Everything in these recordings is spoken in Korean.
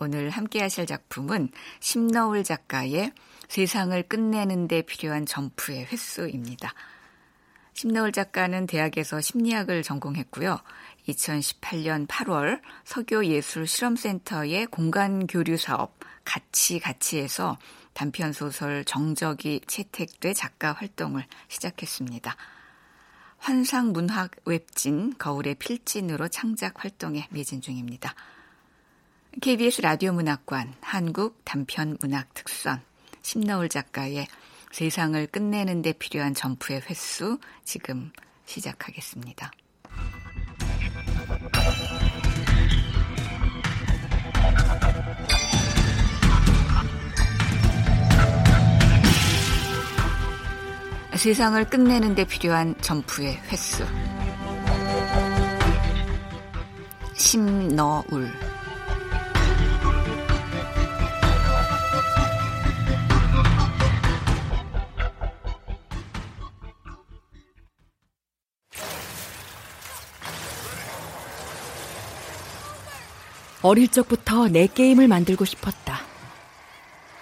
오늘 함께 하실 작품은 심너울 작가의 세상을 끝내는 데 필요한 점프의 횟수입니다. 심너울 작가는 대학에서 심리학을 전공했고요. 2018년 8월 석교예술실험센터의 공간교류 사업 같이 같이에서 단편소설 정적이 채택돼 작가 활동을 시작했습니다. 환상문학 웹진 거울의 필진으로 창작 활동에 매진 중입니다. KBS 라디오 문학관 한국 단편 문학 특선 심너울 작가의 세상을 끝내는 데 필요한 점프의 횟수 지금 시작하겠습니다. 세상을 끝내는 데 필요한 점프의 횟수. 심너울. 어릴 적부터 내 게임을 만들고 싶었다.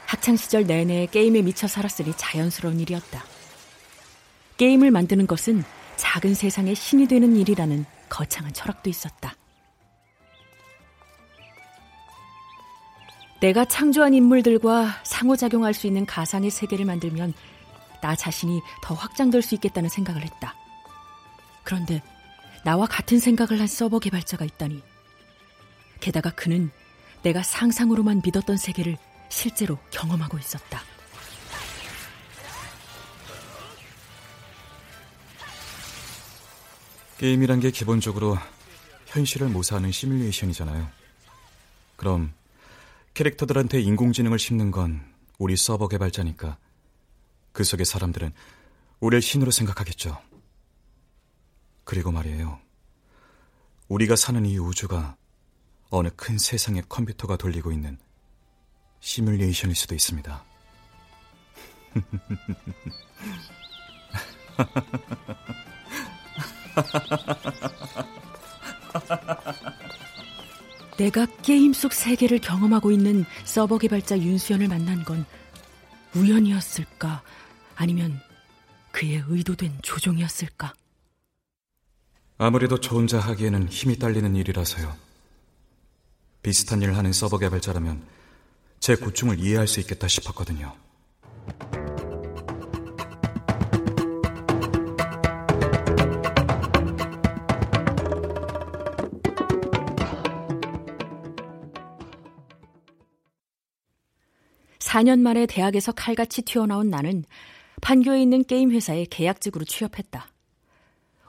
학창시절 내내 게임에 미쳐 살았으니 자연스러운 일이었다. 게임을 만드는 것은 작은 세상의 신이 되는 일이라는 거창한 철학도 있었다. 내가 창조한 인물들과 상호작용할 수 있는 가상의 세계를 만들면 나 자신이 더 확장될 수 있겠다는 생각을 했다. 그런데 나와 같은 생각을 한 서버 개발자가 있다니 게다가 그는 내가 상상으로만 믿었던 세계를 실제로 경험하고 있었다. 게임이란 게 기본적으로 현실을 모사하는 시뮬레이션이잖아요. 그럼 캐릭터들한테 인공지능을 심는 건 우리 서버 개발자니까 그 속의 사람들은 우리를 신으로 생각하겠죠. 그리고 말이에요. 우리가 사는 이 우주가 어느 큰 세상의 컴퓨터가 돌리고 있는 시뮬레이션일 수도 있습니다. 내가 게임 속 세계를 경험하고 있는 서버 개발자 윤수연을 만난 건 우연이었을까? 아니면 그의 의도된 조종이었을까? 아무래도 저 혼자 하기에는 힘이 딸리는 일이라서요. 비슷한 일을 하는 서버 개발자라면 제 고충을 이해할 수 있겠다 싶었거든요. (4년) 만에 대학에서 칼같이 튀어나온 나는 판교에 있는 게임 회사에 계약직으로 취업했다.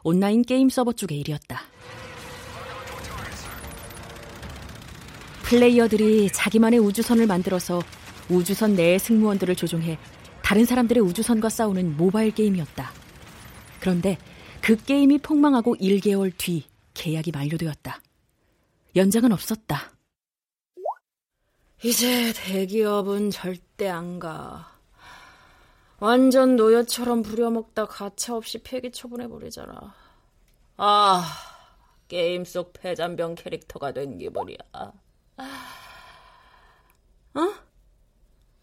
온라인 게임 서버 쪽의 일이었다. 플레이어들이 자기만의 우주선을 만들어서 우주선 내의 승무원들을 조종해 다른 사람들의 우주선과 싸우는 모바일 게임이었다. 그런데 그 게임이 폭망하고 1개월 뒤 계약이 만료되었다. 연장은 없었다. 이제 대기업은 절대 안 가. 완전 노예처럼 부려먹다 가차없이 폐기 처분해버리잖아. 아, 게임 속 폐잔병 캐릭터가 된 기분이야. 어?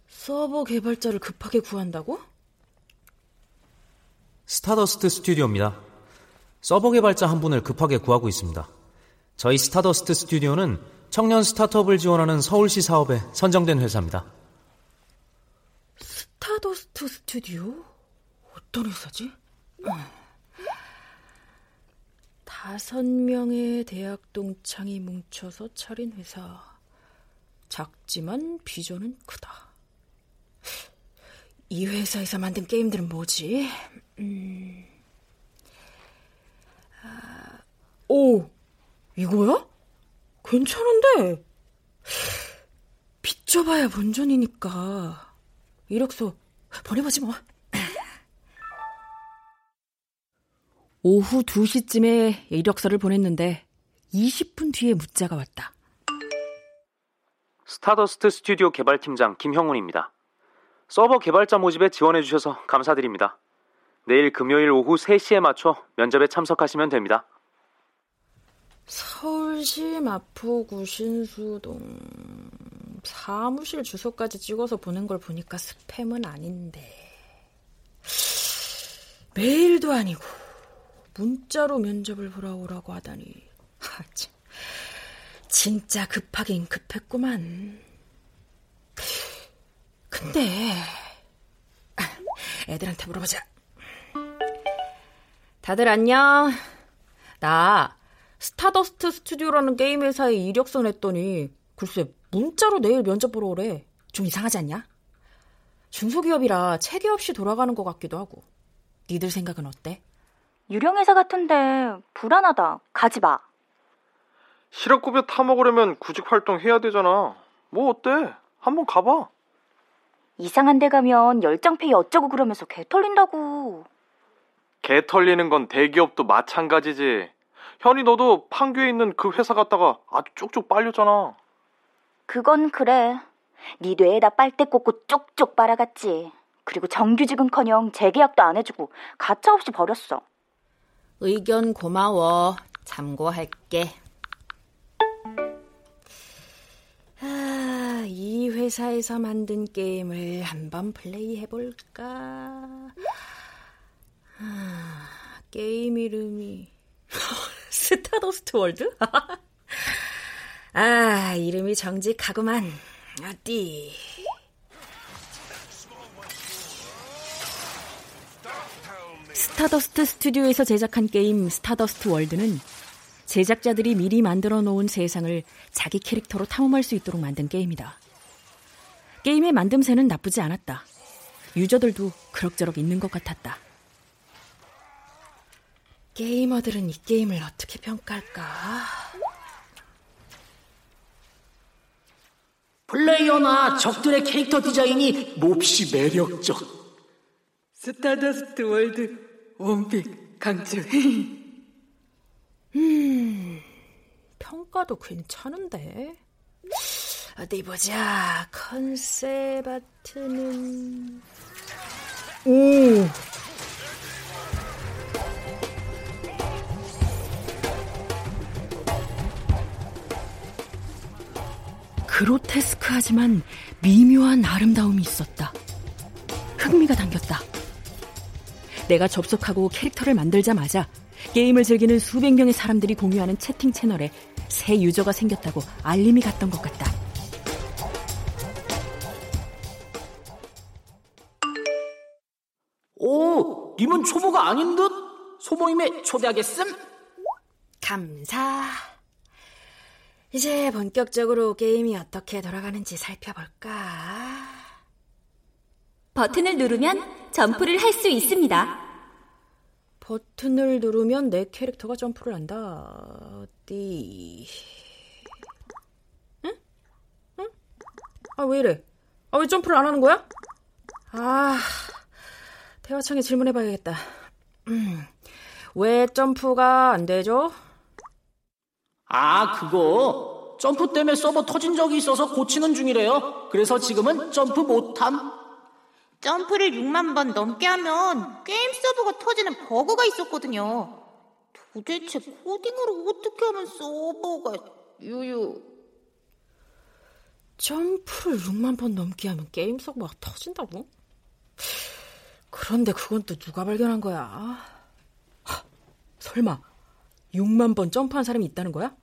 서버 개발자를 급하게 구한다고? 스타더스트 스튜디오입니다. 서버 개발자 한 분을 급하게 구하고 있습니다. 저희 스타더스트 스튜디오는 청년 스타트업을 지원하는 서울시 사업에 선정된 회사입니다. 스타더스트 스튜디오? 어떤 회사지? 다섯 명의 대학 동창이 뭉쳐서 차린 회사. 작지만 비전은 크다. 이 회사에서 만든 게임들은 뭐지? 음... 아... 오! 이거야? 괜찮은데? 빚져봐야 본전이니까. 이력서 보내보지 뭐. 오후 2시쯤에 이력서를 보냈는데 20분 뒤에 문자가 왔다. 스타더스트 스튜디오 개발팀장 김형훈입니다. 서버 개발자 모집에 지원해 주셔서 감사드립니다. 내일 금요일 오후 3시에 맞춰 면접에 참석하시면 됩니다. 서울시 마포구 신수동 사무실 주소까지 찍어서 보낸 걸 보니까 스팸은 아닌데 메일도 아니고 문자로 면접을 보러 오라고 하다니 하, 참. 진짜 급하긴 급했구만. 근데 애들한테 물어보자. 다들 안녕. 나 스타더스트 스튜디오라는 게임 회사에 이력서 냈더니 글쎄 문자로 내일 면접 보러 오래. 좀 이상하지 않냐? 중소기업이라 체계 없이 돌아가는 것 같기도 하고. 니들 생각은 어때? 유령 회사 같은데 불안하다. 가지 마. 실업급여 타먹으려면 구직 활동 해야 되잖아. 뭐 어때? 한번 가봐. 이상한 데 가면 열정페이 어쩌고 그러면서 개 털린다고. 개 털리는 건 대기업도 마찬가지지. 현이 너도 판교에 있는 그 회사 갔다가 아주 쪽쪽 빨렸잖아. 그건 그래. 네 뇌에다 빨대 꽂고 쪽쪽 빨아갔지. 그리고 정규직은커녕 재계약도 안 해주고 가차 없이 버렸어. 의견 고마워. 참고할게. 아, 이 회사에서 만든 게임을 한번 플레이해볼까? 아, 게임 이름이 스타더스트 월드? 아, 이름이 정직하구만. 어디? 스타더스트 스튜디오에서 제작한 게임 스타더스트 월드는 제작자들이 미리 만들어 놓은 세상을 자기 캐릭터로 탐험할 수 있도록 만든 게임이다. 게임의 만듦새는 나쁘지 않았다. 유저들도 그럭저럭 있는 것 같았다. 게이머들은 이 게임을 어떻게 평가할까? 플레이어나 적들의 캐릭터 디자인이 몹시 매력적. 스타더스트 월드 원픽 강추. 음, 평가도 괜찮은데. 어디 보자. 컨셉 아트는. 오! 그로테스크하지만 미묘한 아름다움이 있었다. 흥미가 당겼다. 내가 접속하고 캐릭터를 만들자마자 게임을 즐기는 수백 명의 사람들이 공유하는 채팅 채널에 새 유저가 생겼다고 알림이 갔던 것 같다. 오, 님은 초보가 아닌 듯? 소모임에 초대하겠음? 감사. 이제 본격적으로 게임이 어떻게 돌아가는지 살펴볼까? 버튼을 누르면 점프를 할 수 있습니다. 버튼을 누르면 내 캐릭터가 점프를 한다. 어디? 응? 응? 아, 왜 이래? 아, 왜 점프를 안 하는 거야? 아, 대화창에 질문해봐야겠다. 음, 왜 점프가 안 되죠? 아, 그거 점프 때문에 서버 터진 적이 있어서 고치는 중이래요. 그래서 지금은 점프 못함. 점프를 6만 번 넘게 하면 게임 서버가 터지는 버그가 있었거든요. 도대체 코딩으로 어떻게 하면 서버가 유유. 점프를 6만 번 넘게 하면 게임 서버가 터진다고? 그런데 그건 또 누가 발견한 거야? 하, 설마 6만 번 점프한 사람이 있다는 거야?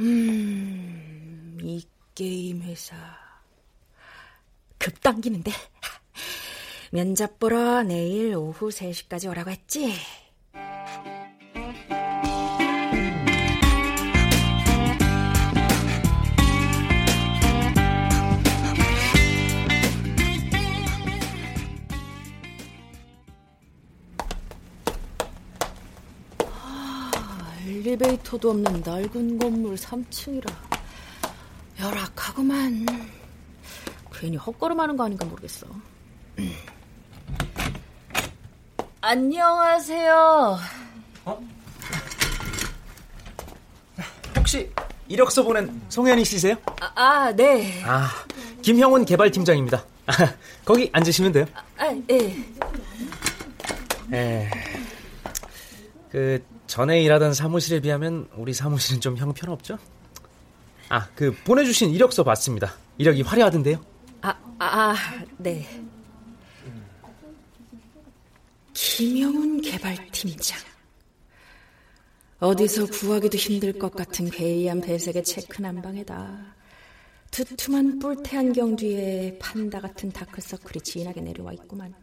음, 이 게임 회사 급 당기는데 면접 보러 내일 오후 3시까지 오라고 했지? 엘리베이터도 없는 낡은 건물 3층이라 열악하구만. 괜히 헛걸음하는 거 아닌가 모르겠어. 안녕하세요. 어? 혹시 이력서 보낸 송현희 씨세요? 아, 아 네. 아, 김형훈 개발팀장입니다. 거기 앉으시면 돼요. 아, 네. 에, 그 전에 일하던 사무실에 비하면 우리 사무실은 좀 형편없죠? 아, 그 보내주신 이력서 봤습니다. 이력이 화려하던데요? 아, 아, 네. 김영훈 개발팀장. 어디서 구하기도 힘들 것 같은 괴이한 배색의 체크 난방에다 두툼한 뿔테 안경 뒤에 판다 같은 다크서클이 진하게 내려와 있구만.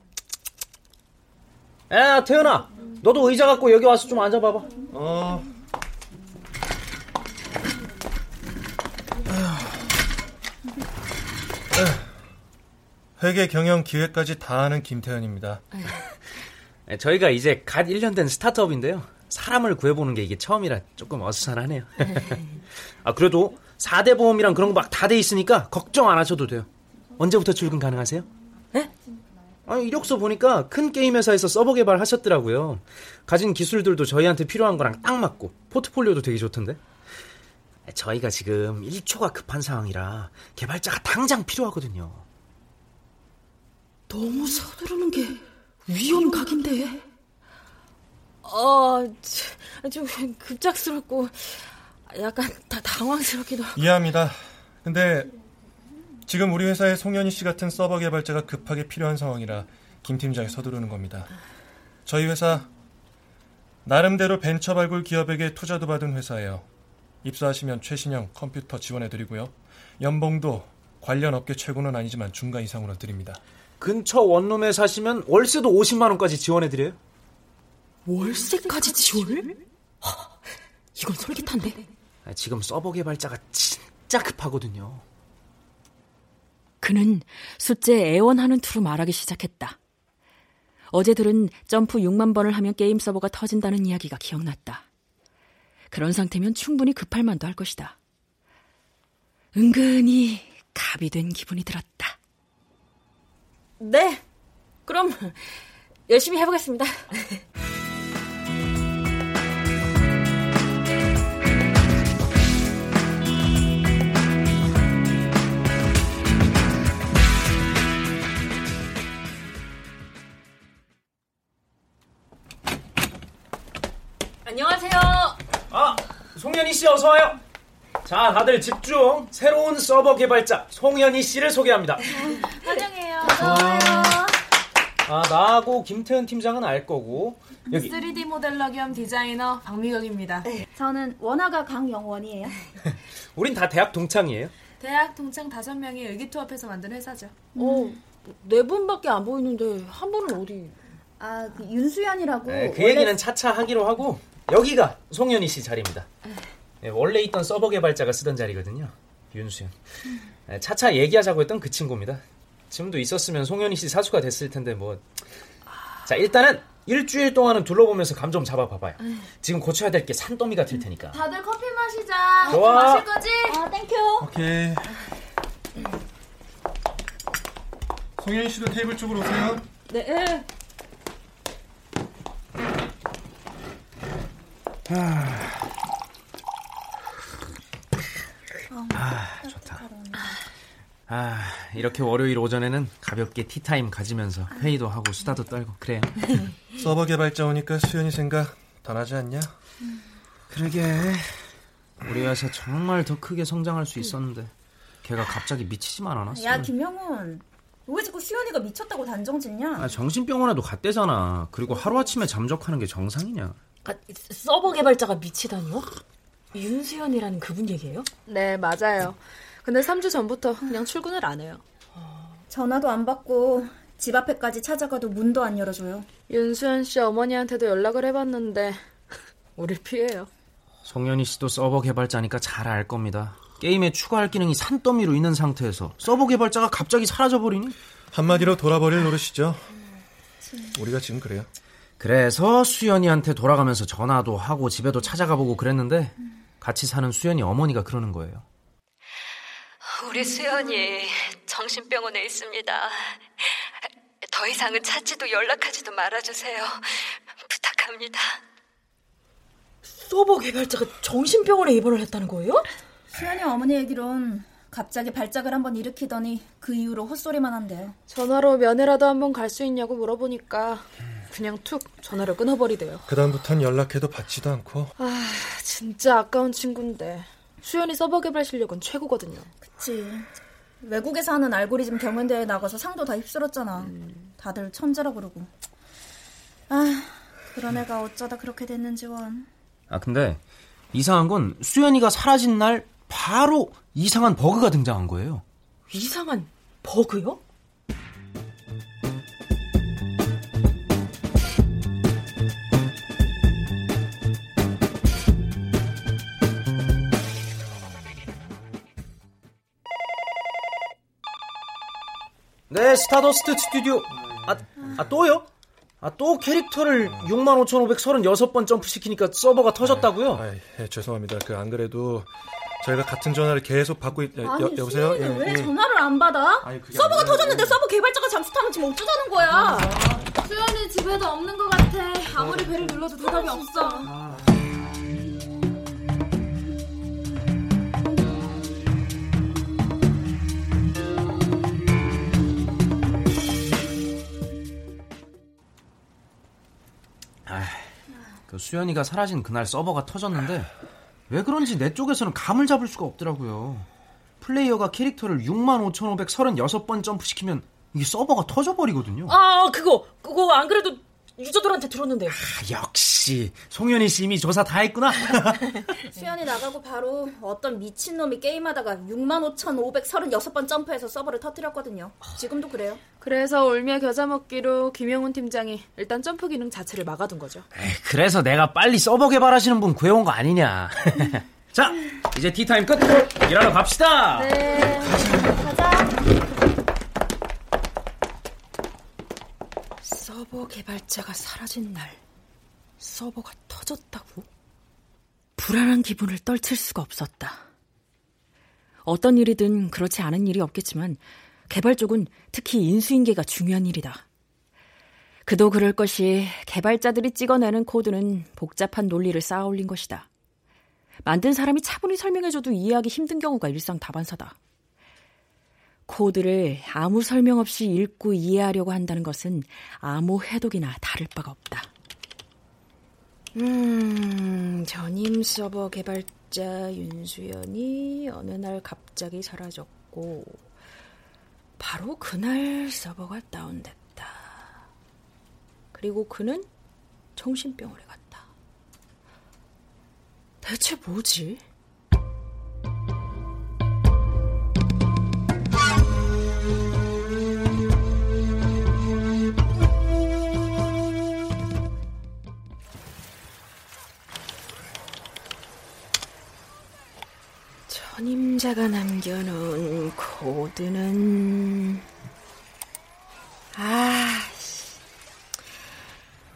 야, 태연아, 너도 의자 갖고 여기 와서 좀 앉아봐봐. 어. 회계 경영 기획까지 다 하는 김태현입니다. 네, 저희가 이제 갓 1년 된 스타트업인데요. 사람을 구해보는 게 이게 처음이라 조금 어수선하네요. 아, 그래도 4대 보험이랑 그런 거 막 다 돼 있으니까 걱정 안 하셔도 돼요. 언제부터 출근 가능하세요? 네? 아, 이력서 보니까 큰 게임 회사에서 서버 개발 하셨더라고요. 가진 기술들도 저희한테 필요한 거랑 딱 맞고 포트폴리오도 되게 좋던데. 저희가 지금 1초가 급한 상황이라 개발자가 당장 필요하거든요. 너무 서두르는 게 위험각인데. 어, 좀 급작스럽고 약간 다 당황스럽기도 하고. 이해합니다. 근데 지금 우리 회사에 송현희 씨 같은 서버 개발자가 급하게 필요한 상황이라 김 팀장이 서두르는 겁니다. 저희 회사 나름대로 벤처 발굴 기업에게 투자도 받은 회사예요. 입사하시면 최신형 컴퓨터 지원해드리고요. 연봉도 관련 업계 최고는 아니지만 중간 이상으로 드립니다. 근처 원룸에 사시면 월세도 50만 원까지 지원해드려요. 월세까지 지원을? 이건 솔깃한데. 아, 지금 서버 개발자가 진짜 급하거든요. 그는 숫제 애원하는 투로 말하기 시작했다. 어제 들은 점프 6만 번을 하면 게임 서버가 터진다는 이야기가 기억났다. 그런 상태면 충분히 급할 만도 할 것이다. 은근히 갑이 된 기분이 들었다. 네, 그럼 열심히 해보겠습니다. 안녕하세요. 아, 송현희 씨 어서 와요. 자, 다들 집중. 새로운 서버 개발자 송현희 씨를 소개합니다. 환영해요. 좋아요. 아, 나하고 김태현 팀장은 알 거고 여기 3D 모델러 겸 디자이너 박미경입니다. 네, 저는 원화가 강영원이에요. 우린 다 대학 동창이에요. 대학 동창 다섯 명이 의기투합해서 만든 회사죠. 어, 네 분밖에 안 보이는데 한 분은 어디? 아, 그 윤수연이라고. 네, 그 원래... 얘기는 차차 하기로 하고 여기가 송현희 씨 자리입니다. 네, 원래 있던 서버 개발자가 쓰던 자리거든요. 윤수연. 네, 차차 얘기하자고 했던 그 친구입니다. 지금도 있었으면 송현희 씨 사수가 됐을 텐데 뭐. 자 일단은 일주일 동안은 둘러보면서 감 좀 잡아봐봐요. 지금 고쳐야 될 게 산더미 같을 테니까. 다들 커피 마시자. 좋아. 마실 거지? 아, 땡큐. 오케이. 송현희 씨도 테이블 쪽으로 오세요. 네. 아, 좋다. 아, 이렇게 월요일 오전에는 가볍게 티타임 가지면서 회의도 하고 수다도 떨고 그래요. 서버 개발자 오니까 수연이 생각 더 나지 않냐? 그러게. 우리 회사 정말 더 크게 성장할 수 있었는데 걔가 갑자기 미치지만 않았어. 야, 김영훈. 왜 자꾸 수연이가 미쳤다고 단정 짓냐? 아, 정신병원에도 갔대잖아. 그리고 하루아침에 잠적하는 게 정상이냐? 아, 서버 개발자가 미치다니요? 윤수연이라는 그분 얘기예요? 네, 맞아요. 근데 3주 전부터 그냥 출근을 안 해요. 전화도 안 받고 집 앞에까지 찾아가도 문도 안 열어줘요. 윤수연 씨 어머니한테도 연락을 해봤는데 우릴 피해요. 송현희 씨도 서버 개발자니까 잘 알 겁니다. 게임에 추가할 기능이 산더미로 있는 상태에서 서버 개발자가 갑자기 사라져버리니? 한마디로 돌아버릴 노릇이죠. 우리가 지금 그래요. 그래서 수연이한테 돌아가면서 전화도 하고 집에도 찾아가보고 그랬는데 같이 사는 수연이 어머니가 그러는 거예요. 우리 수연이 정신병원에 있습니다. 더 이상은 찾지도 연락하지도 말아주세요. 부탁합니다. 서버 개발자가 정신병원에 입원을 했다는 거예요? 수연이 어머니 얘기론 갑자기 발작을 한번 일으키더니 그 이후로 헛소리만 한대요. 전화로 면회라도 한번 갈 수 있냐고 물어보니까 그냥 툭 전화를 끊어버리대요. 그다음부턴 연락해도 받지도 않고. 아, 진짜 아까운 친구인데. 수연이 서버 개발 실력은 최고거든요. 그치. 외국에서 하는 알고리즘 경연대회 나가서 상도 다 휩쓸었잖아. 음. 다들 천재라 그러고. 아, 그런 애가 어쩌다 그렇게 됐는지 원. 아, 근데 이상한 건 수연이가 사라진 날 바로 이상한 버그가 등장한 거예요. 이상한 버그요? 네, 스타더스트 스튜디오. 아, 아 또요? 아, 또 캐릭터를 65,536번 점프시키니까 서버가 터졌다고요? 아, 예, 죄송합니다. 그 안 그래도 저희가 같은 전화를 계속 받고 있... 아니, 여, 여보세요? 예, 왜 예. 전화를 안 받아? 아니, 서버가. 터졌는데 서버 개발자가 잠수 타면 지금 어쩌자는 거야? 아, 수연이 집에도 없는 것 같아. 아무리 배를 눌러도 대답이 없어. 아. 그 수연이가 사라진 그날 서버가 터졌는데 왜 그런지 내 쪽에서는 감을 잡을 수가 없더라고요. 플레이어가 캐릭터를 65,536번 점프시키면 이게 서버가 터져버리거든요. 아, 그거, 그거 안 그래도 유저들한테 들었는데. 아, 역시 송현이 씨 이미 조사 다 했구나. 수연이 나가고 바로 어떤 미친놈이 게임하다가 65,536번 점프해서 서버를 터뜨렸거든요. 지금도 그래요. 그래서 울며 겨자 먹기로 김영훈 팀장이 일단 점프 기능 자체를 막아둔 거죠. 에이, 그래서 내가 빨리 서버 개발하시는 분 구해온 거 아니냐. 자, 이제 티타임 끝. 일하러 갑시다. 네. 가자. 서버 개발자가 사라진 날 서버가 터졌다고? 불안한 기분을 떨칠 수가 없었다. 어떤 일이든 그렇지 않은 일이 없겠지만 개발 쪽은 특히 인수인계가 중요한 일이다. 그도 그럴 것이 개발자들이 찍어내는 코드는 복잡한 논리를 쌓아 올린 것이다. 만든 사람이 차분히 설명해줘도 이해하기 힘든 경우가 일상 다반사다. 코드를 아무 설명 없이 읽고 이해하려고 한다는 것은 아무 해독이나 다를 바가 없다. 음, 전임 서버 개발자 윤수연이 어느 날 갑자기 사라졌고, 바로 그날 서버가 다운됐다. 그리고 그는 정신병원에 갔다. 대체 뭐지? 선임자가 남겨놓은 코드는 아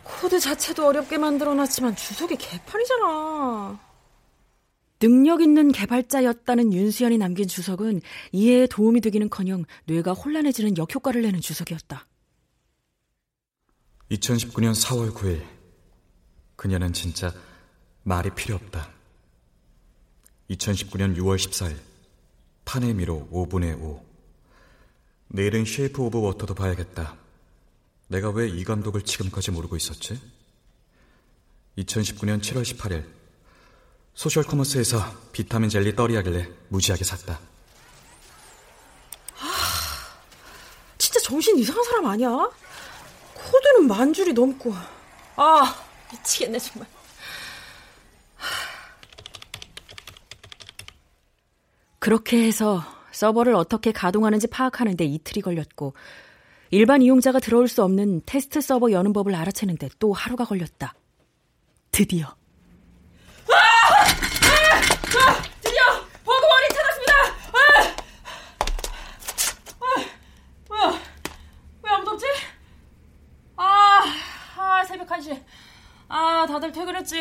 코드 자체도 어렵게 만들어놨지만 주석이 개판이잖아. 능력 있는 개발자였다는 윤수연이 남긴 주석은 이해에 도움이 되기는커녕 뇌가 혼란해지는 역효과를 내는 주석이었다. 2019년 4월 9일 그녀는 진짜 말이 필요 없다. 2019년 6월 14일 판의 미로 5분의 5 내일은 쉐이프 오브 워터도 봐야겠다. 내가 왜 이 감독을 지금까지 모르고 있었지? 2019년 7월 18일 소셜 커머스에서 비타민 젤리 떨이하길래 무지하게 샀다. 아, 진짜 정신 이상한 사람 아니야? 코드는 만 줄이 넘고. 아, 미치겠네, 정말. 그렇게 해서 서버를 어떻게 가동하는지 파악하는데 이틀이 걸렸고 일반 이용자가 들어올 수 없는 테스트 서버 여는 법을 알아채는데 또 하루가 걸렸다. 드디어. 아! 아! 아! 드디어 버그 원인 찾았습니다. 아! 뭐야? 왜 아무도 없지? 아, 아 새벽 1시. 아, 다들 퇴근했지.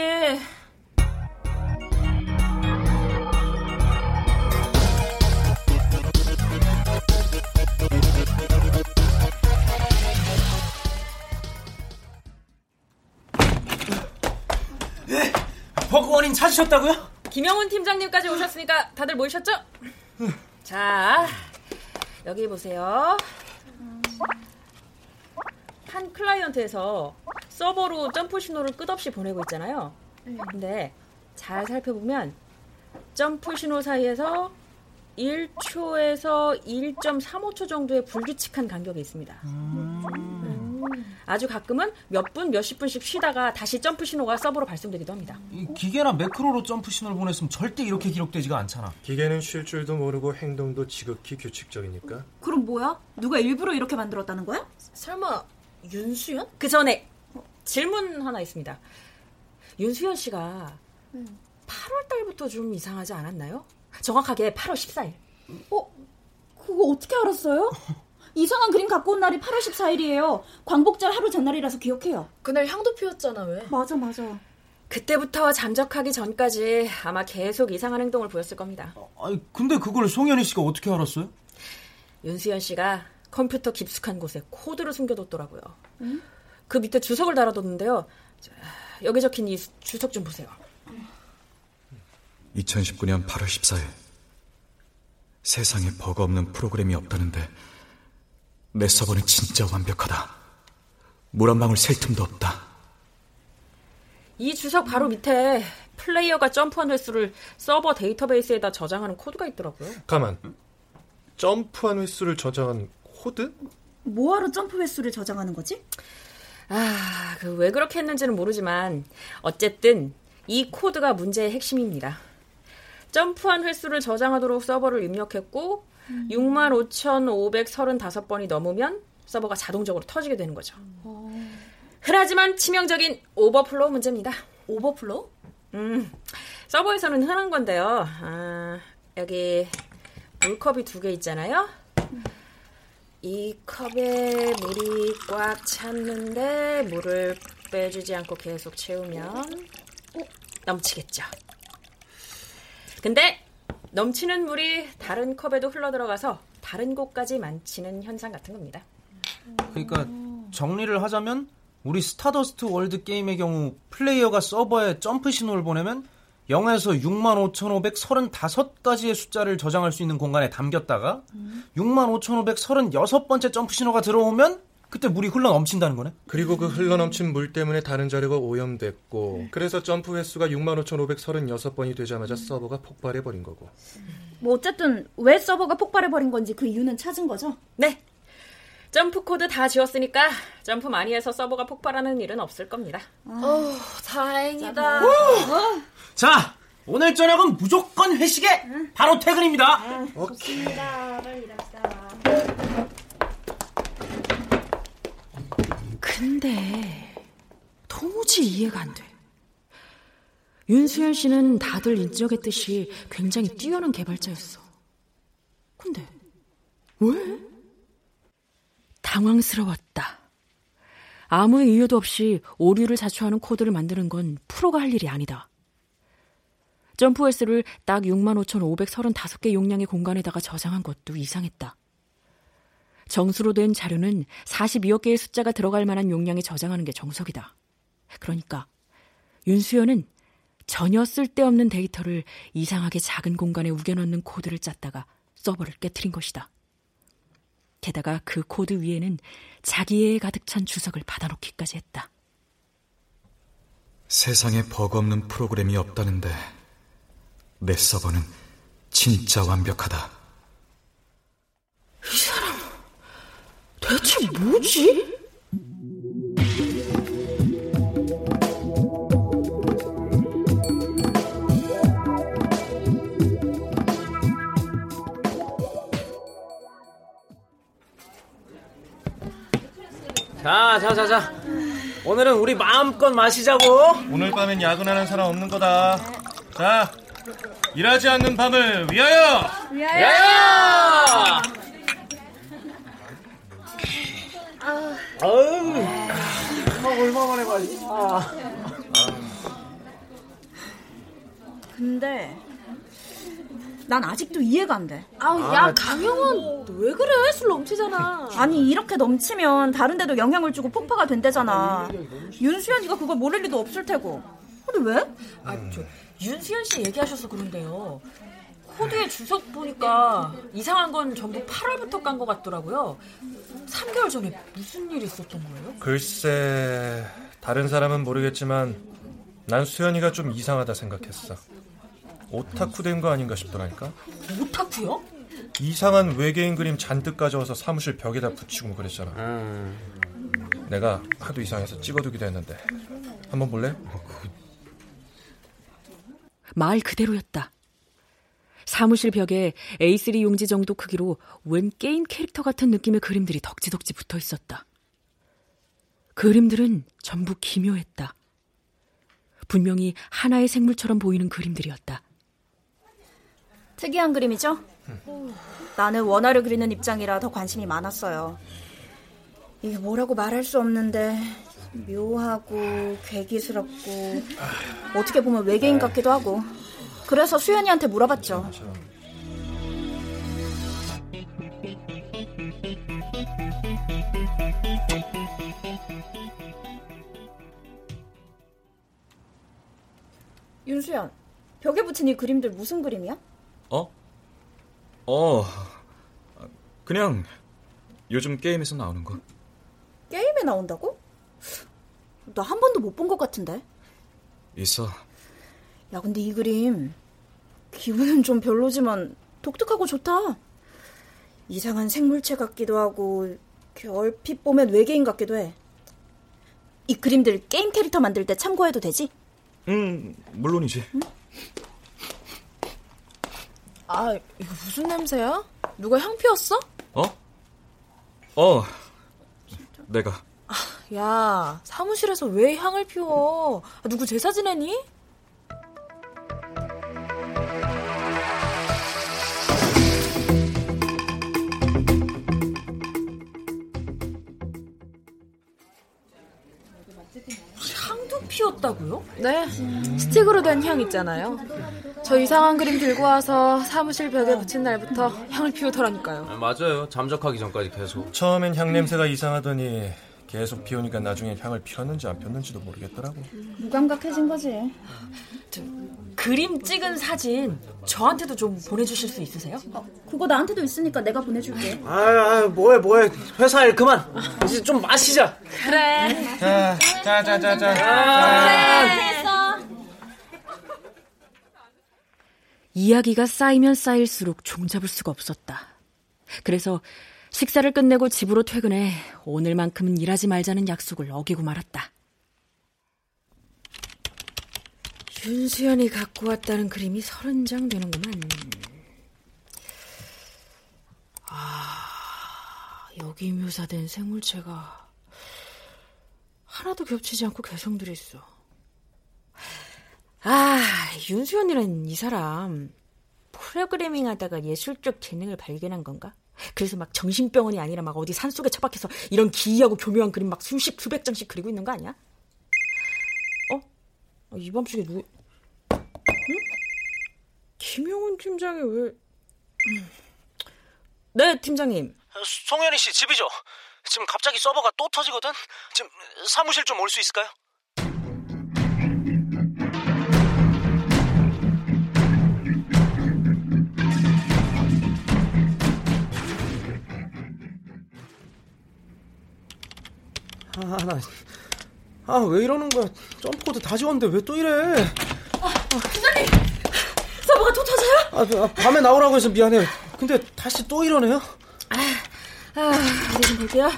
원인 찾으셨다고요? 김영훈 팀장님까지 오셨으니까 다들 모이셨죠? 자, 여기 보세요. 한 클라이언트에서 서버로 점프 신호를 끝없이 보내고 있잖아요. 근데 잘 살펴보면 점프 신호 사이에서 1초에서 1.35초 정도의 불규칙한 간격이 있습니다. 아주 가끔은 몇 분, 몇십 분씩 쉬다가 다시 점프 신호가 서버로 발송되기도 합니다. 기계나 매크로로 점프 신호를 보냈으면 절대 이렇게 기록되지가 않잖아. 기계는 쉴 줄도 모르고 행동도 지극히 규칙적이니까. 그럼 뭐야? 누가 일부러 이렇게 만들었다는 거야? 설마 윤수연? 그 전에 질문 하나 있습니다. 윤수연 씨가 8월 달부터 좀 이상하지 않았나요? 정확하게 8월 14일. 어? 그거 어떻게 알았어요? 이상한 그림 갖고 온 날이 8월 14일이에요. 광복절 하루 전날이라서 기억해요. 그날 향도 피웠잖아, 왜? 맞아, 맞아. 그때부터 잠적하기 전까지 아마 계속 이상한 행동을 보였을 겁니다. 아니, 근데 그걸 송현희 씨가 어떻게 알았어요? 윤수연 씨가 컴퓨터 깊숙한 곳에 코드를 숨겨뒀더라고요. 응? 그 밑에 주석을 달아뒀는데요. 자, 여기 적힌 이 주석 좀 보세요. 2019년 8월 14일. 세상에 버거 없는 프로그램이 없다는데 내 서버는 진짜 완벽하다. 물 한 방울 셀 틈도 없다. 이 주석 바로 밑에 플레이어가 점프한 횟수를 서버 데이터베이스에다 저장하는 코드가 있더라고요. 가만. 점프한 횟수를 저장한 코드? 뭐하러 점프 횟수를 저장하는 거지? 아, 그 왜 그렇게 했는지는 모르지만 어쨌든 이 코드가 문제의 핵심입니다. 점프한 횟수를 저장하도록 서버를 입력했고 음. 65,535번이 넘으면 서버가 자동적으로 터지게 되는 거죠. 어. 흔하지만 치명적인 오버플로우 문제입니다. 오버플로우? 음, 서버에서는 흔한 건데요. 아, 여기 물컵이 두 개 있잖아요. 이 컵에 물이 꽉 찼는데 물을 빼주지 않고 계속 채우면 어? 넘치겠죠. 근데 넘치는 물이 다른 컵에도 흘러들어가서 다른 곳까지 망치는 현상 같은 겁니다. 그러니까 정리를 하자면 우리 스타더스트 월드 게임의 경우 플레이어가 서버에 점프 신호를 보내면 0에서 65,535가지의 숫자를 저장할 수 있는 공간에 담겼다가 음. 65,536번째 점프 신호가 들어오면 그때 물이 흘러 넘친다는 거네. 그리고 그 흘러 넘친 물 때문에 다른 자료가 오염됐고 네. 그래서 점프 횟수가 65,536번이 되자마자 서버가 폭발해 버린 거고. 뭐 어쨌든 왜 서버가 폭발해 버린 건지 그 이유는 찾은 거죠? 네. 점프 코드 다 지웠으니까 점프 많이 해서 서버가 폭발하는 일은 없을 겁니다. 어, 다행이다. 자, 오늘 저녁은 무조건 회식에 응. 바로 퇴근입니다. 아, 좋습니다. 빨리 일합시다. 근데 도무지 이해가 안 돼. 윤수연 씨는 다들 인정했듯이 굉장히 뛰어난 개발자였어. 근데 왜? 당황스러웠다. 아무 이유도 없이 오류를 자초하는 코드를 만드는 건 프로가 할 일이 아니다. 점프 횟수를 딱 65,535개 용량의 공간에다가 저장한 것도 이상했다. 정수로 된 자료는 42억 개의 숫자가 들어갈 만한 용량에 저장하는 게 정석이다. 그러니까 윤수연은 전혀 쓸데없는 데이터를 이상하게 작은 공간에 우겨넣는 코드를 짰다가 서버를 깨뜨린 것이다. 게다가 그 코드 위에는 자기애 가득 찬 주석을 달아놓기까지 했다. 세상에 버그 없는 프로그램이 없다는데 내 서버는 진짜 완벽하다. 대체 뭐지? 자, 자, 자, 자. 오늘은 우리 마음껏 마시자고. 오늘 밤엔 야근하는 사람 없는 거다. 자, 일하지 않는 밤을 위하여! 위하여! 위하여! 아유, 아, 얼마 만에 마시. 아. 근데 난 아직도 이해가 안 돼. 아우, 야, 아, 강영원, 왜 그래? 술 넘치잖아. 아니, 이렇게 넘치면 다른 데도 영향을 주고 폭파가 된대잖아. 윤수연이가 그걸 모를 리도 없을 테고. 근데 왜? 아, 저 윤수연 씨 얘기하셔서 그런데요. 코드의 주석 보니까 이상한 건 전부 8월부터 깐 것 같더라고요. 3개월 전에 무슨 일이 있었던 거예요? 글쎄, 다른 사람은 모르겠지만 난 수연이가 좀 이상하다 생각했어. 오타쿠 된 거 아닌가 싶더라니까. 오타쿠요? 이상한 외계인 그림 잔뜩 가져와서 사무실 벽에다 붙이고 뭐 그랬잖아. 음. 내가 하도 이상해서 찍어두기도 했는데 한번 볼래? 말 그대로였다. 사무실 벽에 A3 용지 정도 크기로 웬 게임 캐릭터 같은 느낌의 그림들이 덕지덕지 붙어 있었다. 그림들은 전부 기묘했다. 분명히 하나의 생물처럼 보이는 그림들이었다. 특이한 그림이죠? 나는 원화를 그리는 입장이라 더 관심이 많았어요. 이게 뭐라고 말할 수 없는데 묘하고 괴기스럽고 어떻게 보면 외계인 같기도 하고 그래서 수연이한테 물어봤죠. 윤수연, 벽에 붙인 이 그림들 무슨 그림이야? 어? 어, 그냥 요즘 게임에서 나오는 거. 게임에 나온다고? 나 한 번도 못 본 것 같은데. 있어. 야, 근데 이 그림 기분은 좀 별로지만 독특하고 좋다. 이상한 생물체 같기도 하고 얼핏 보면 외계인 같기도 해. 이 그림들 게임 캐릭터 만들 때 참고해도 되지? 응, 물론이지. 응? 아, 이거 무슨 냄새야? 누가 향 피웠어? 어? 어, 내가. 아, 야, 사무실에서 왜 향을 피워? 아, 누구 제사 지내니? 피웠다고요? 네, 스틱으로 된 향 있잖아요. 저 이상한 그림 들고 와서 사무실 벽에 붙인 날부터 향을 피우더라니까요. 아, 맞아요. 잠적하기 전까지 계속. 처음엔 향 냄새가 이상하더니 계속 피우니까 나중엔 향을 피웠는지 안 피웠는지도 모르겠더라고. 무감각해진 거지. 그림 찍은 사진 저한테도 좀 보내주실 수 있으세요? 어, 그거 나한테도 있으니까 내가 보내줄게. 아, 아 뭐해 뭐해 회사 일 그만. 이제 좀 마시자. 그래. 자, 자, 자, 자, 자. 그래. 했어. 이야기가 쌓이면 쌓일수록 종잡을 수가 없었다. 그래서 식사를 끝내고 집으로 퇴근해 오늘만큼은 일하지 말자는 약속을 어기고 말았다. 윤수연이 갖고 왔다는 그림이 서른 장 되는구만. 아, 여기 묘사된 생물체가 하나도 겹치지 않고 개성들이 있어. 아, 윤수연이란 이 사람 프로그래밍 하다가 예술적 재능을 발견한 건가? 그래서 막 정신병원이 아니라 막 어디 산속에 처박혀서 이런 기이하고 교묘한 그림 막 수십 수백 장씩 그리고 있는 거 아니야? 어? 이 밤중에 누구? 응? 김용훈 팀장이 왜? 네, 팀장님. 송현희 씨 집이죠? 지금 갑자기 서버가 또 터지거든. 지금 사무실 좀 올 수 있을까요? 아, 나. 아, 왜 이러는 거야? 점프코드 다 지웠는데 왜 또 이래? 아, 부장님! 서버가 또 터져요? 아, 아, 밤에 나오라고 해서 미안해. 근데 다시 또 이러네요? 아, 아, 어디 좀 볼게요.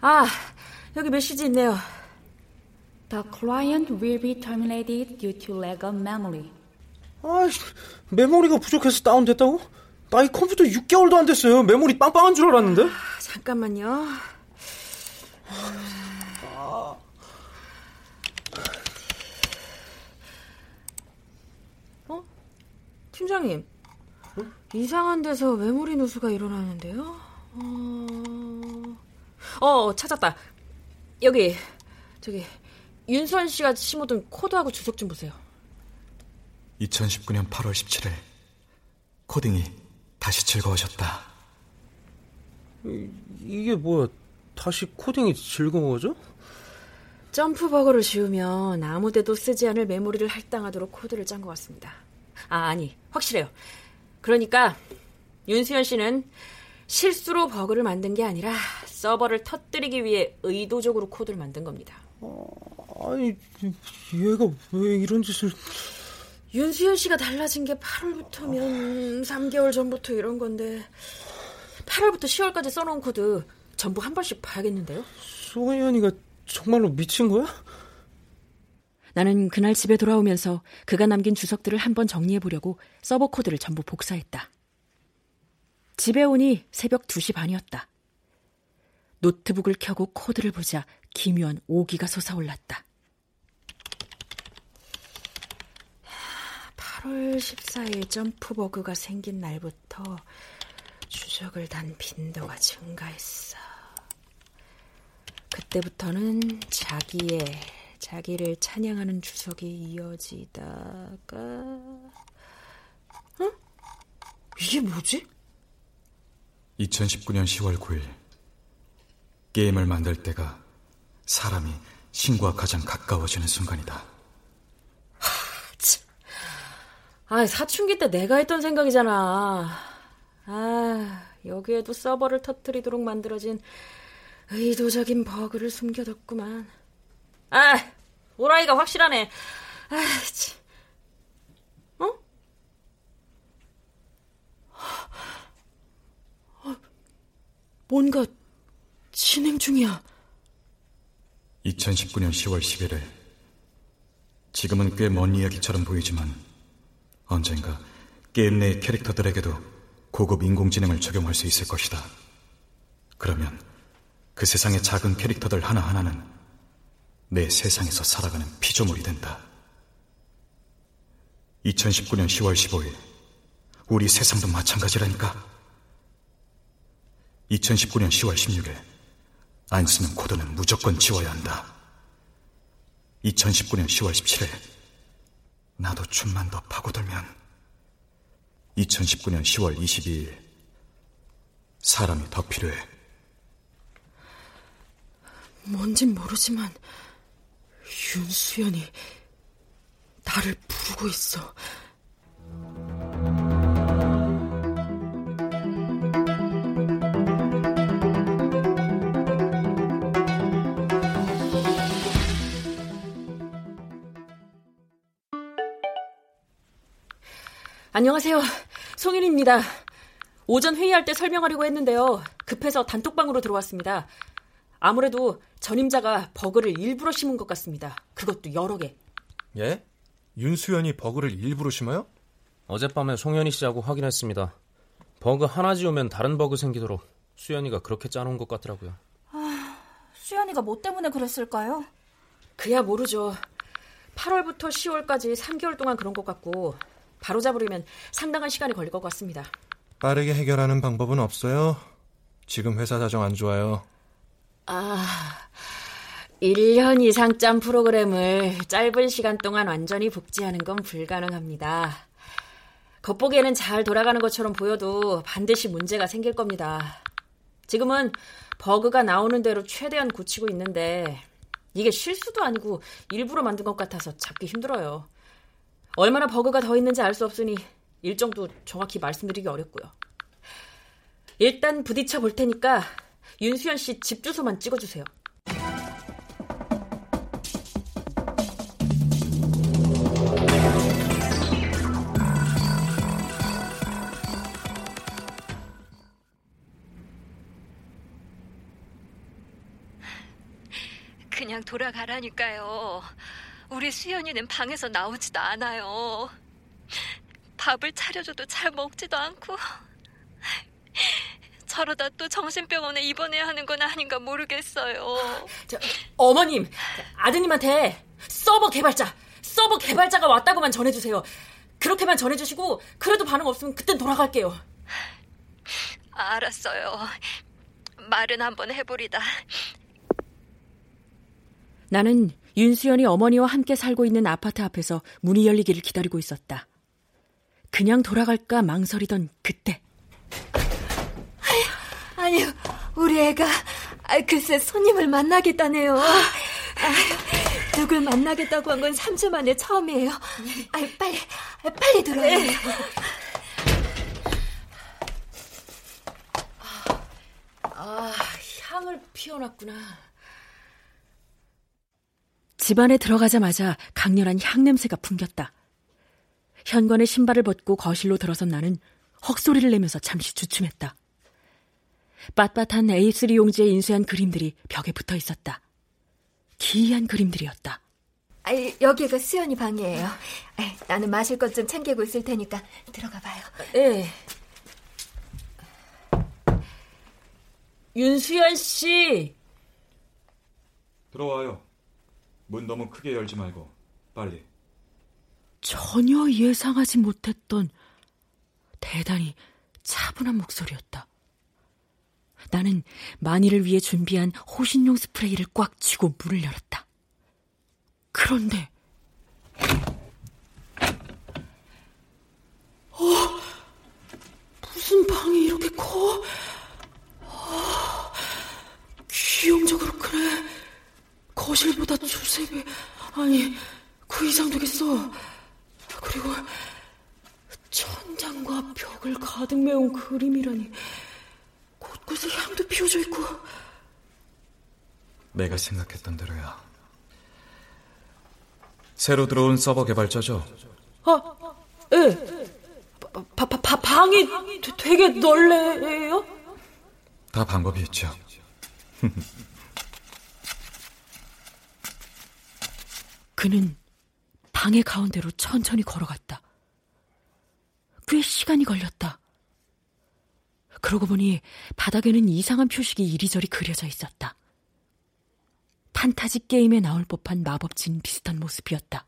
아, 여기 메시지 있네요. The client will be terminated due to lack of memory. 아, 메모리가 부족해서 다운됐다고? 나 이 컴퓨터 6개월도 안 됐어요. 메모리 빵빵한 줄 알았는데. 아, 잠깐만요. 어? 팀장님. 어? 이상한 데서 메모리 누수가 일어나는데요? 어... 어, 찾았다. 여기, 저기, 윤수환 씨가 심어둔 코드하고 주석 좀 보세요. 2019년 8월 17일, 코딩이 다시 즐거워졌다. 이, 이게 뭐야? 다시 코딩이 즐거워져? 점프 버그를 지우면 아무 데도 쓰지 않을 메모리를 할당하도록 코드를 짠 것 같습니다. 아, 아니, 확실해요. 그러니까 윤수연 씨는 실수로 버그를 만든 게 아니라 서버를 터뜨리기 위해 의도적으로 코드를 만든 겁니다. 어, 아니, 얘가 왜 이런 짓을... 윤수연 씨가 달라진 게 8월부터면 3개월 전부터 이런 건데 8월부터 10월까지 써놓은 코드 전부 한 번씩 봐야겠는데요? 수연이가 정말로 미친 거야? 나는 그날 집에 돌아오면서 그가 남긴 주석들을 한번 정리해 보려고 서버 코드를 전부 복사했다. 집에 오니 새벽 2시 반이었다. 노트북을 켜고 코드를 보자 기묘한 오기가 솟아올랐다. 8월 14일 점프 버그가 생긴 날부터 주석을 단 빈도가 증가했어. 그때부터는 자기가 자기를 찬양하는 주석이 이어지다가 응? 이게 뭐지? 2019년 10월 9일 게임을 만들 때가 사람이 신과 가장 가까워지는 순간이다. 아, 사춘기 때 내가 했던 생각이잖아. 아, 여기에도 서버를 터트리도록 만들어진 의도적인 버그를 숨겨뒀구만. 아, 오라이가 확실하네. 아, 참. 어? 어? 뭔가 진행 중이야. 2019년 10월 11일. 지금은 꽤 먼 이야기처럼 보이지만 언젠가 게임 내 캐릭터들에게도 고급 인공지능을 적용할 수 있을 것이다. 그러면 그 세상의 작은 캐릭터들 하나하나는 내 세상에서 살아가는 피조물이 된다. 2019년 10월 15일, 우리 세상도 마찬가지라니까. 2019년 10월 16일, 안 쓰는 코드는 무조건 지워야 한다. 2019년 10월 17일, 나도 춤만 더 파고들면 2019년 10월 22일 사람이 더 필요해. 뭔진 모르지만 윤수연이 나를 부르고 있어. 안녕하세요. 송윤입니다. 오전 회의할 때 설명하려고 했는데요. 급해서 단톡방으로 들어왔습니다. 아무래도 전임자가 버그를 일부러 심은 것 같습니다. 그것도 여러 개. 예? 윤수연이 버그를 일부러 심어요? 어젯밤에 송현희 씨하고 확인했습니다. 버그 하나 지우면 다른 버그 생기도록 수연이가 그렇게 짜놓은 것 같더라고요. 아, 수연이가 뭐 때문에 그랬을까요? 그야 모르죠. 8월부터 10월까지 3개월 동안 그런 것 같고 바로 잡으려면 상당한 시간이 걸릴 것 같습니다. 빠르게 해결하는 방법은 없어요. 지금 회사 사정 안 좋아요. 아, 1년 이상 짠 프로그램을 짧은 시간 동안 완전히 복제하는 건 불가능합니다. 겉보기에는 잘 돌아가는 것처럼 보여도 반드시 문제가 생길 겁니다. 지금은 버그가 나오는 대로 최대한 고치고 있는데 이게 실수도 아니고 일부러 만든 것 같아서 잡기 힘들어요. 얼마나 버그가 더 있는지 알 수 없으니 일정도 정확히 말씀드리기 어렵고요. 일단 부딪혀 볼 테니까 윤수연 씨 집 주소만 찍어주세요. 그냥 돌아가라니까요. 우리 수연이는 방에서 나오지도 않아요. 밥을 차려줘도 잘 먹지도 않고. 저러다 또 정신병원에 입원해야 하는 건 아닌가 모르겠어요. 저, 어머님, 아드님한테 서버 개발자, 서버 개발자가 왔다고만 전해주세요. 그렇게만 전해주시고 그래도 반응 없으면 그땐 돌아갈게요. 알았어요. 말은 한번 해보리다. 나는 윤수연이 어머니와 함께 살고 있는 아파트 앞에서 문이 열리기를 기다리고 있었다. 그냥 돌아갈까 망설이던 그때. 아니, 우리 애가 아, 글쎄 손님을 만나겠다네요. 아, 누굴 만나겠다고 한 건 3주 만에 처음이에요. 아, 빨리, 빨리 들어요. 네. 아, 향을 피워놨구나. 집안에 들어가자마자 강렬한 향냄새가 풍겼다. 현관의 신발을 벗고 거실로 들어선 나는 헉소리를 내면서 잠시 주춤했다. 빳빳한 A3 용지에 인쇄한 그림들이 벽에 붙어 있었다. 기이한 그림들이었다. 아, 여기가 수연이 방이에요. 아, 나는 마실 것 좀 챙기고 있을 테니까 들어가 봐요. 네. 윤수연 씨. 들어와요. 문 너무 크게 열지 말고 빨리. 전혀 예상하지 못했던 대단히 차분한 목소리였다. 나는 마니를 위해 준비한 호신용 스프레이를 꽉 쥐고 문을 열었다. 그런데 어, 무슨 방이 이렇게 커? 어, 귀용적으로 크네. 거실보다 두세 배, 아니 그 이상 되겠어. 그리고 천장과 벽을 가득 메운 그림이라니. 곳곳에 향도 피워져 있고. 내가 생각했던 대로야. 새로 들어온 서버 개발자죠? 아, 예. 네. 바, 바, 바, 방이 되게 넓네요? 다 방법이 있죠. 그는 방의 가운데로 천천히 걸어갔다. 꽤 시간이 걸렸다. 그러고 보니 바닥에는 이상한 표식이 이리저리 그려져 있었다. 판타지 게임에 나올 법한 마법진 비슷한 모습이었다.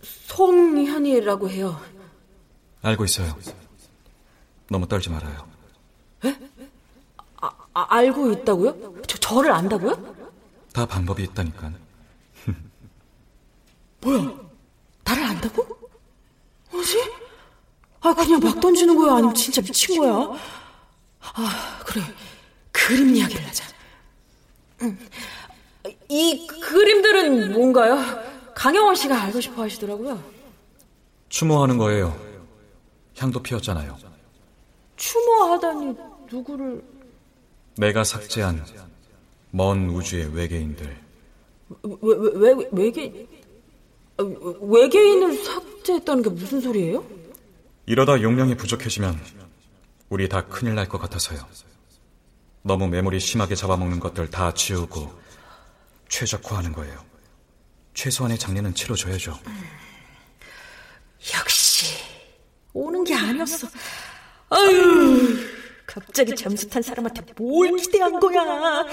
송현이라고 해요. 알고 있어요. 너무 떨지 말아요. 에? 아, 아, 알고 있다고요? 저, 저를 안다고요? 다 방법이 있다니까. 뭐야? 나를 안다고? 뭐지? 아, 그냥 막 던지는 거야? 아니면 진짜 미친 거야? 아, 그래. 그림 이야기를 하자. 음. 이 그림들은 뭔가요? 강영원 씨가 알고 싶어 하시더라고요. 추모하는 거예요. 향도 피웠잖아요. 추모하다니 누구를? 내가 삭제한 먼 우주의 외계인들. 외, 외, 외, 외계, 아, 외계인을 삭제했다는 게 무슨 소리예요? 이러다 용량이 부족해지면 우리 다 큰일 날 것 같아서요. 너무 메모리 심하게 잡아먹는 것들 다 지우고 최적화하는 거예요. 최소한의 장례는 치러줘야죠. 역시 오는 게 아니었어. 아유, 갑자기 잠수 탄 사람한테 뭘 기대한 거야?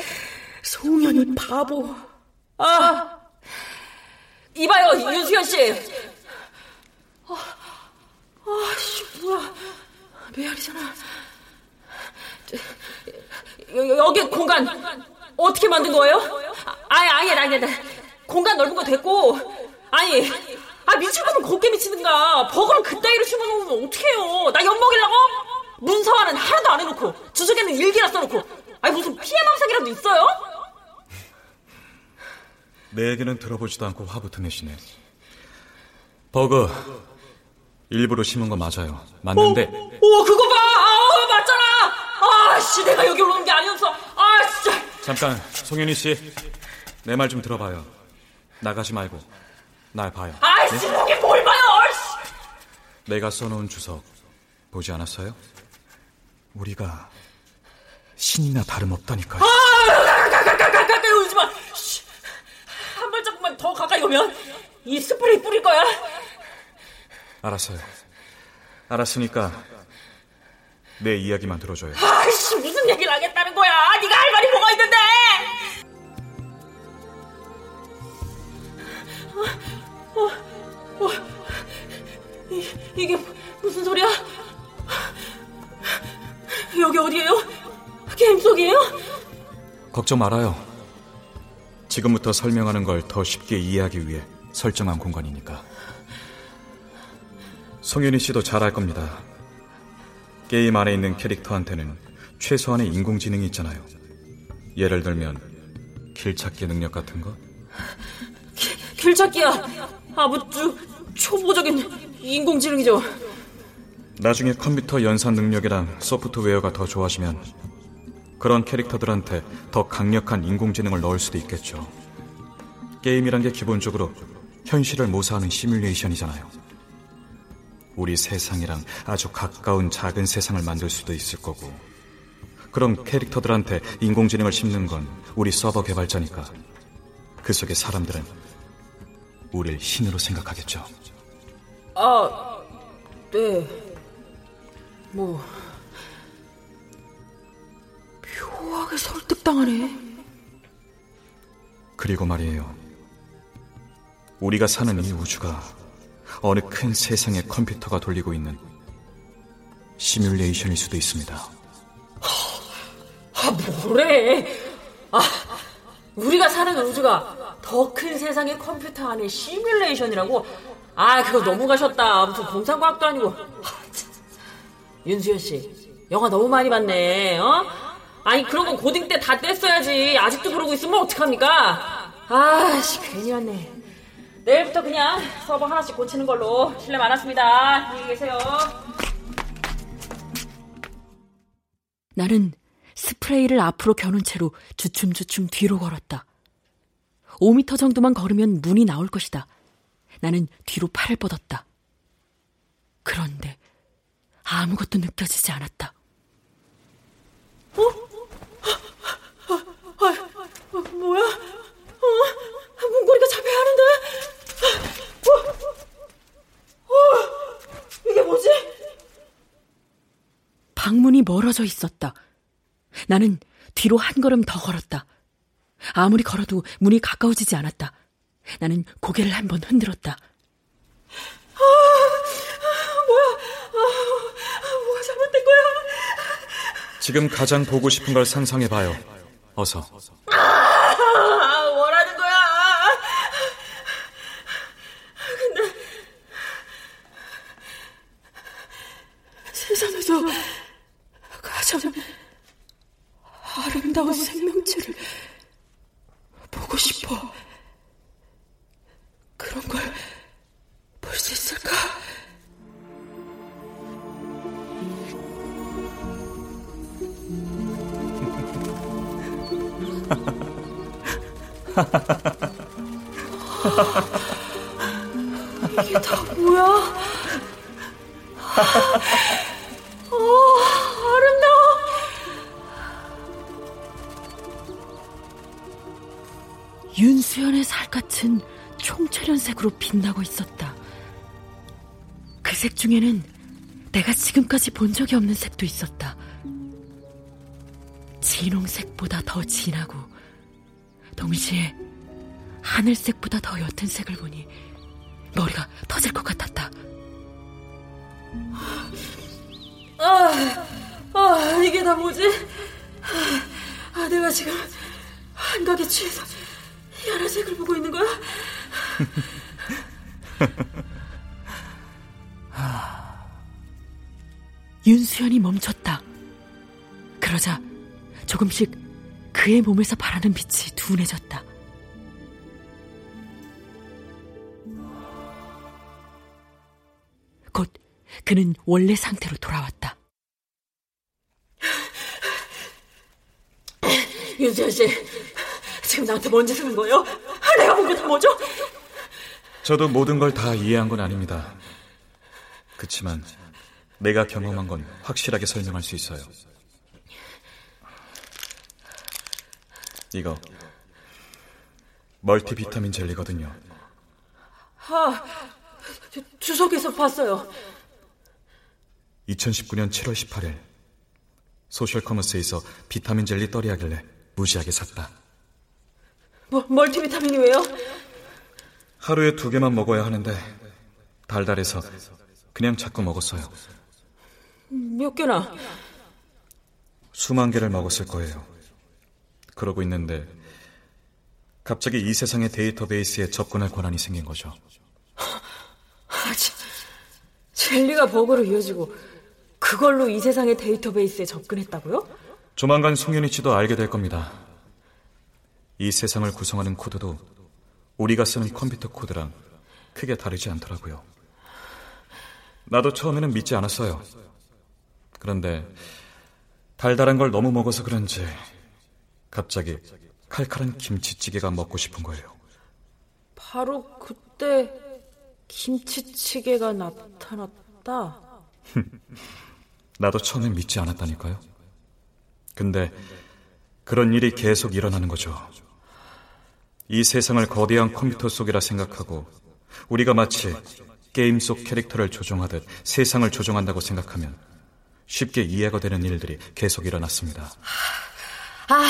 송년이 바보. 아, 이봐요, 윤수현 씨. 아, 아씨, 뭐야. 메아리잖아. 여기 공간 어떻게 만든 거예요? 아니, 아니, 아니. 공간 넓은 거 됐고. 아니, 아, 미칠 거면 곱게 미치든가. 버거는 그따위로 심어놓으면 어떡해요. 나 엿먹이려고? 문서화는 하나도 안 해놓고, 주석에는 일기나 써놓고. 아니, 무슨 피해 망상이라도 있어요? 내 얘기는 들어보지도 않고 화부터 내시네. 버그, 일부러 심은 거 맞아요. 맞는데. 오, 오 그거 봐! 아, 맞잖아! 아씨, 내가 여기 오는 게 아니었어. 아, 진짜. 잠깐, 송현희 씨. 내 말 좀 들어봐요. 나가지 말고, 날 봐요. 아이씨, 네? 뭘 봐요! 내가 써놓은 주석, 보지 않았어요? 우리가 신이나 다름없다니까요. 아, 가까이, 가까이, 가까이 오지 마! 한 발자국만 더 가까이 오면 이 스프레이 뿌릴 거야. 알았어요. 알았으니까 내 이야기만 들어줘요. 아이씨 무슨 얘기를 하겠다는 거야? 네가 할 말이 뭐가 있는데? 어, 어, 어, 이, 이게 무슨 소리야? 여기 어디예요? 게임 속이에요? 걱정 말아요. 지금부터 설명하는 걸 더 쉽게 이해하기 위해 설정한 공간이니까. 송윤희 씨도 잘 알 겁니다. 게임 안에 있는 캐릭터한테는 최소한의 인공지능이 있잖아요. 예를 들면 길찾기 능력 같은 거? 길찾기야 아무주 초보적인 인공지능이죠. 나중에 컴퓨터 연산 능력이랑 소프트웨어가 더 좋아지면 그런 캐릭터들한테 더 강력한 인공지능을 넣을 수도 있겠죠. 게임이란 게 기본적으로 현실을 모사하는 시뮬레이션이잖아요. 우리 세상이랑 아주 가까운 작은 세상을 만들 수도 있을 거고 그럼 캐릭터들한테 인공지능을 심는 건 우리 서버 개발자니까 그 속의 사람들은 우릴 신으로 생각하겠죠. 아, 네. 뭐 묘하게 설득당하네. 그리고 말이에요. 우리가 사는 이 우주가 어느 큰 세상의 컴퓨터가 돌리고 있는 시뮬레이션일 수도 있습니다. 아, 뭐래? 아, 우리가 사는 우주가 더 큰 세상의 컴퓨터 안에 시뮬레이션이라고? 아, 그거 너무 가셨다. 무슨 공상과학도 아니고. 윤수연 씨, 영화 너무 많이 봤네, 어? 아니, 그런 건 고딩 때 다 뗐어야지. 아직도 그러고 있으면 어떡합니까? 아씨, 괜히 왔네. 내일부터 그냥 서버 하나씩 고치는 걸로 실례 많았습니다. 안녕히 계세요. 나는 스프레이를 앞으로 겨눈 채로 주춤주춤 뒤로 걸었다. 5미터 정도만 걸으면 문이 나올 것이다. 나는 뒤로 팔을 뻗었다. 그런데 아무것도 느껴지지 않았다. 어? 아, 아, 아, 뭐야? 어, 문고리가 잡혀야 하는데? 어, 어, 이게 뭐지? 방문이 멀어져 있었다. 나는 뒤로 한 걸음 더 걸었다. 아무리 걸어도 문이 가까워지지 않았다. 나는 고개를 한 번 흔들었다. 아, 뭐야? 아, 뭐가 잘못된 거야? 지금 가장 보고 싶은 걸 상상해봐요. 어서. 중에는 내가 지금까지 본 적이 없는 색도 있었다. 진홍색보다 더 진하고 동시에 하늘색보다 더 옅은 색을 보니 머리가 터질 것 같았다. 아, 아, 이게 다 뭐지? 아, 내가 지금 한각에 취해서 희한한 색을 보고 있는 거야? 윤수연이 멈췄다. 그러자 조금씩 그의 몸에서 바라는 빛이 둔해졌다. 곧 그는 원래 상태로 돌아왔다. 윤수연 씨, 지금 나한테 뭔 짓을 한 거예요? 내가 본 게 다 뭐죠? 저도 모든 걸 다 이해한 건 아닙니다. 그치만 내가 경험한 건 확실하게 설명할 수 있어요. 이거 멀티비타민 젤리거든요. 아, 주석에서 봤어요. 2019년 7월 18일 소셜 커머스에서 비타민 젤리 떨이 하길래 무지하게 샀다. 뭐, 멀티비타민이 왜요? 하루에 두 개만 먹어야 하는데 달달해서 그냥 자꾸 먹었어요. 몇 개나? 수만 개를 먹었을 거예요. 그러고 있는데 갑자기 이 세상의 데이터베이스에 접근할 권한이 생긴 거죠. 아, 참. 젤리가 버그로 이어지고 그걸로 이 세상의 데이터베이스에 접근했다고요? 조만간 송현희 씨도 알게 될 겁니다. 이 세상을 구성하는 코드도 우리가 쓰는 컴퓨터 코드랑 크게 다르지 않더라고요. 나도 처음에는 믿지 않았어요. 그런데 달달한 걸 너무 먹어서 그런지 갑자기 칼칼한 김치찌개가 먹고 싶은 거예요. 바로 그때 김치찌개가 나타났다. 나도 처음엔 믿지 않았다니까요. 근데 그런 일이 계속 일어나는 거죠. 이 세상을 거대한 컴퓨터 속이라 생각하고 우리가 마치 게임 속 캐릭터를 조종하듯 세상을 조종한다고 생각하면 쉽게 이해가 되는 일들이 계속 일어났습니다. 아,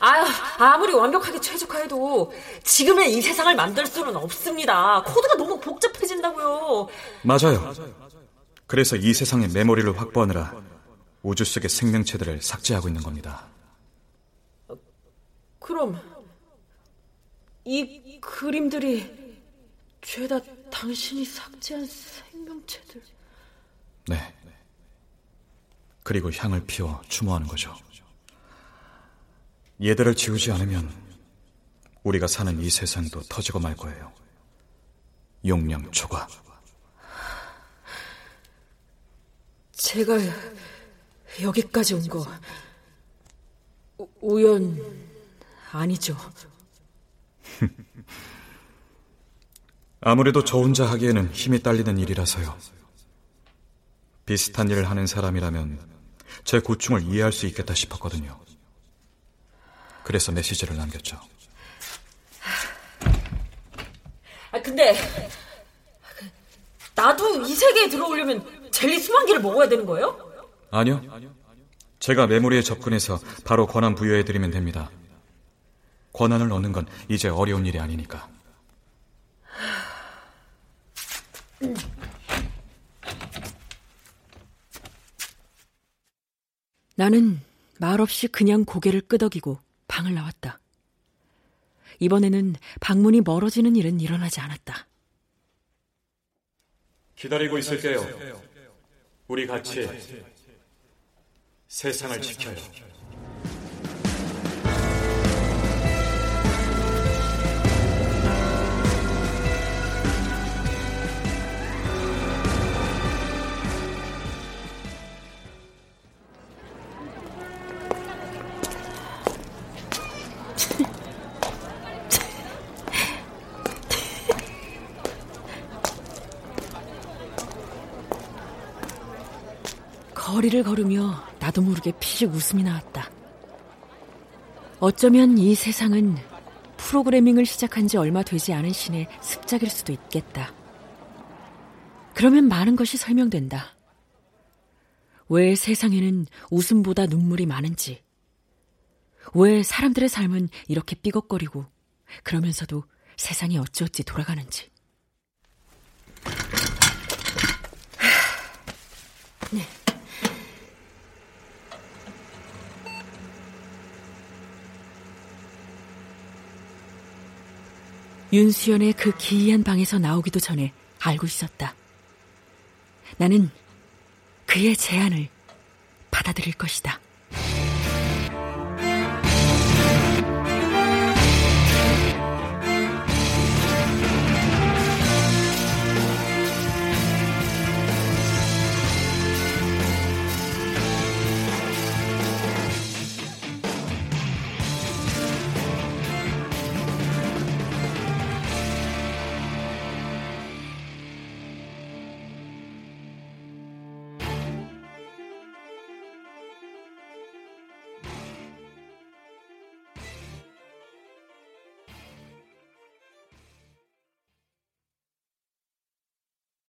아유, 아무리 완벽하게 최적화해도 지금의 이 세상을 만들 수는 없습니다. 코드가 너무 복잡해진다고요. 맞아요. 그래서 이 세상의 메모리를 확보하느라 우주 속의 생명체들을 삭제하고 있는 겁니다. 그럼 이 그림들이 죄다 당신이 삭제한 생명체들. 네. 그리고 향을 피워 추모하는 거죠. 얘들을 지우지 않으면 우리가 사는 이 세상도 터지고 말 거예요. 용량 초과. 제가 여기까지 온 거 우연 아니죠? 아무래도 저 혼자 하기에는 힘이 딸리는 일이라서요. 비슷한 일을 하는 사람이라면 제 고충을 이해할 수 있겠다 싶었거든요. 그래서 메시지를 남겼죠. 아, 근데 나도 이 세계에 들어오려면 젤리 수만 개를 먹어야 되는 거예요? 아니요. 제가 메모리에 접근해서 바로 권한 부여해드리면 됩니다. 권한을 얻는 건 이제 어려운 일이 아니니까. 나는 말없이 그냥 고개를 끄덕이고 방을 나왔다. 이번에는 방문이 멀어지는 일은 일어나지 않았다. 기다리고 있을게요. 우리 같이 세상을 지켜요. 거리를 걸으며 나도 모르게 피식 웃음이 나왔다. 어쩌면 이 세상은 프로그래밍을 시작한 지 얼마 되지 않은 신의 습작일 수도 있겠다. 그러면 많은 것이 설명된다. 왜 세상에는 웃음보다 눈물이 많은지, 왜 사람들의 삶은 이렇게 삐걱거리고 그러면서도 세상이 어찌어찌 돌아가는지. 네. 윤수연의 그 기이한 방에서 나오기도 전에 알고 있었다. 나는 그의 제안을 받아들일 것이다.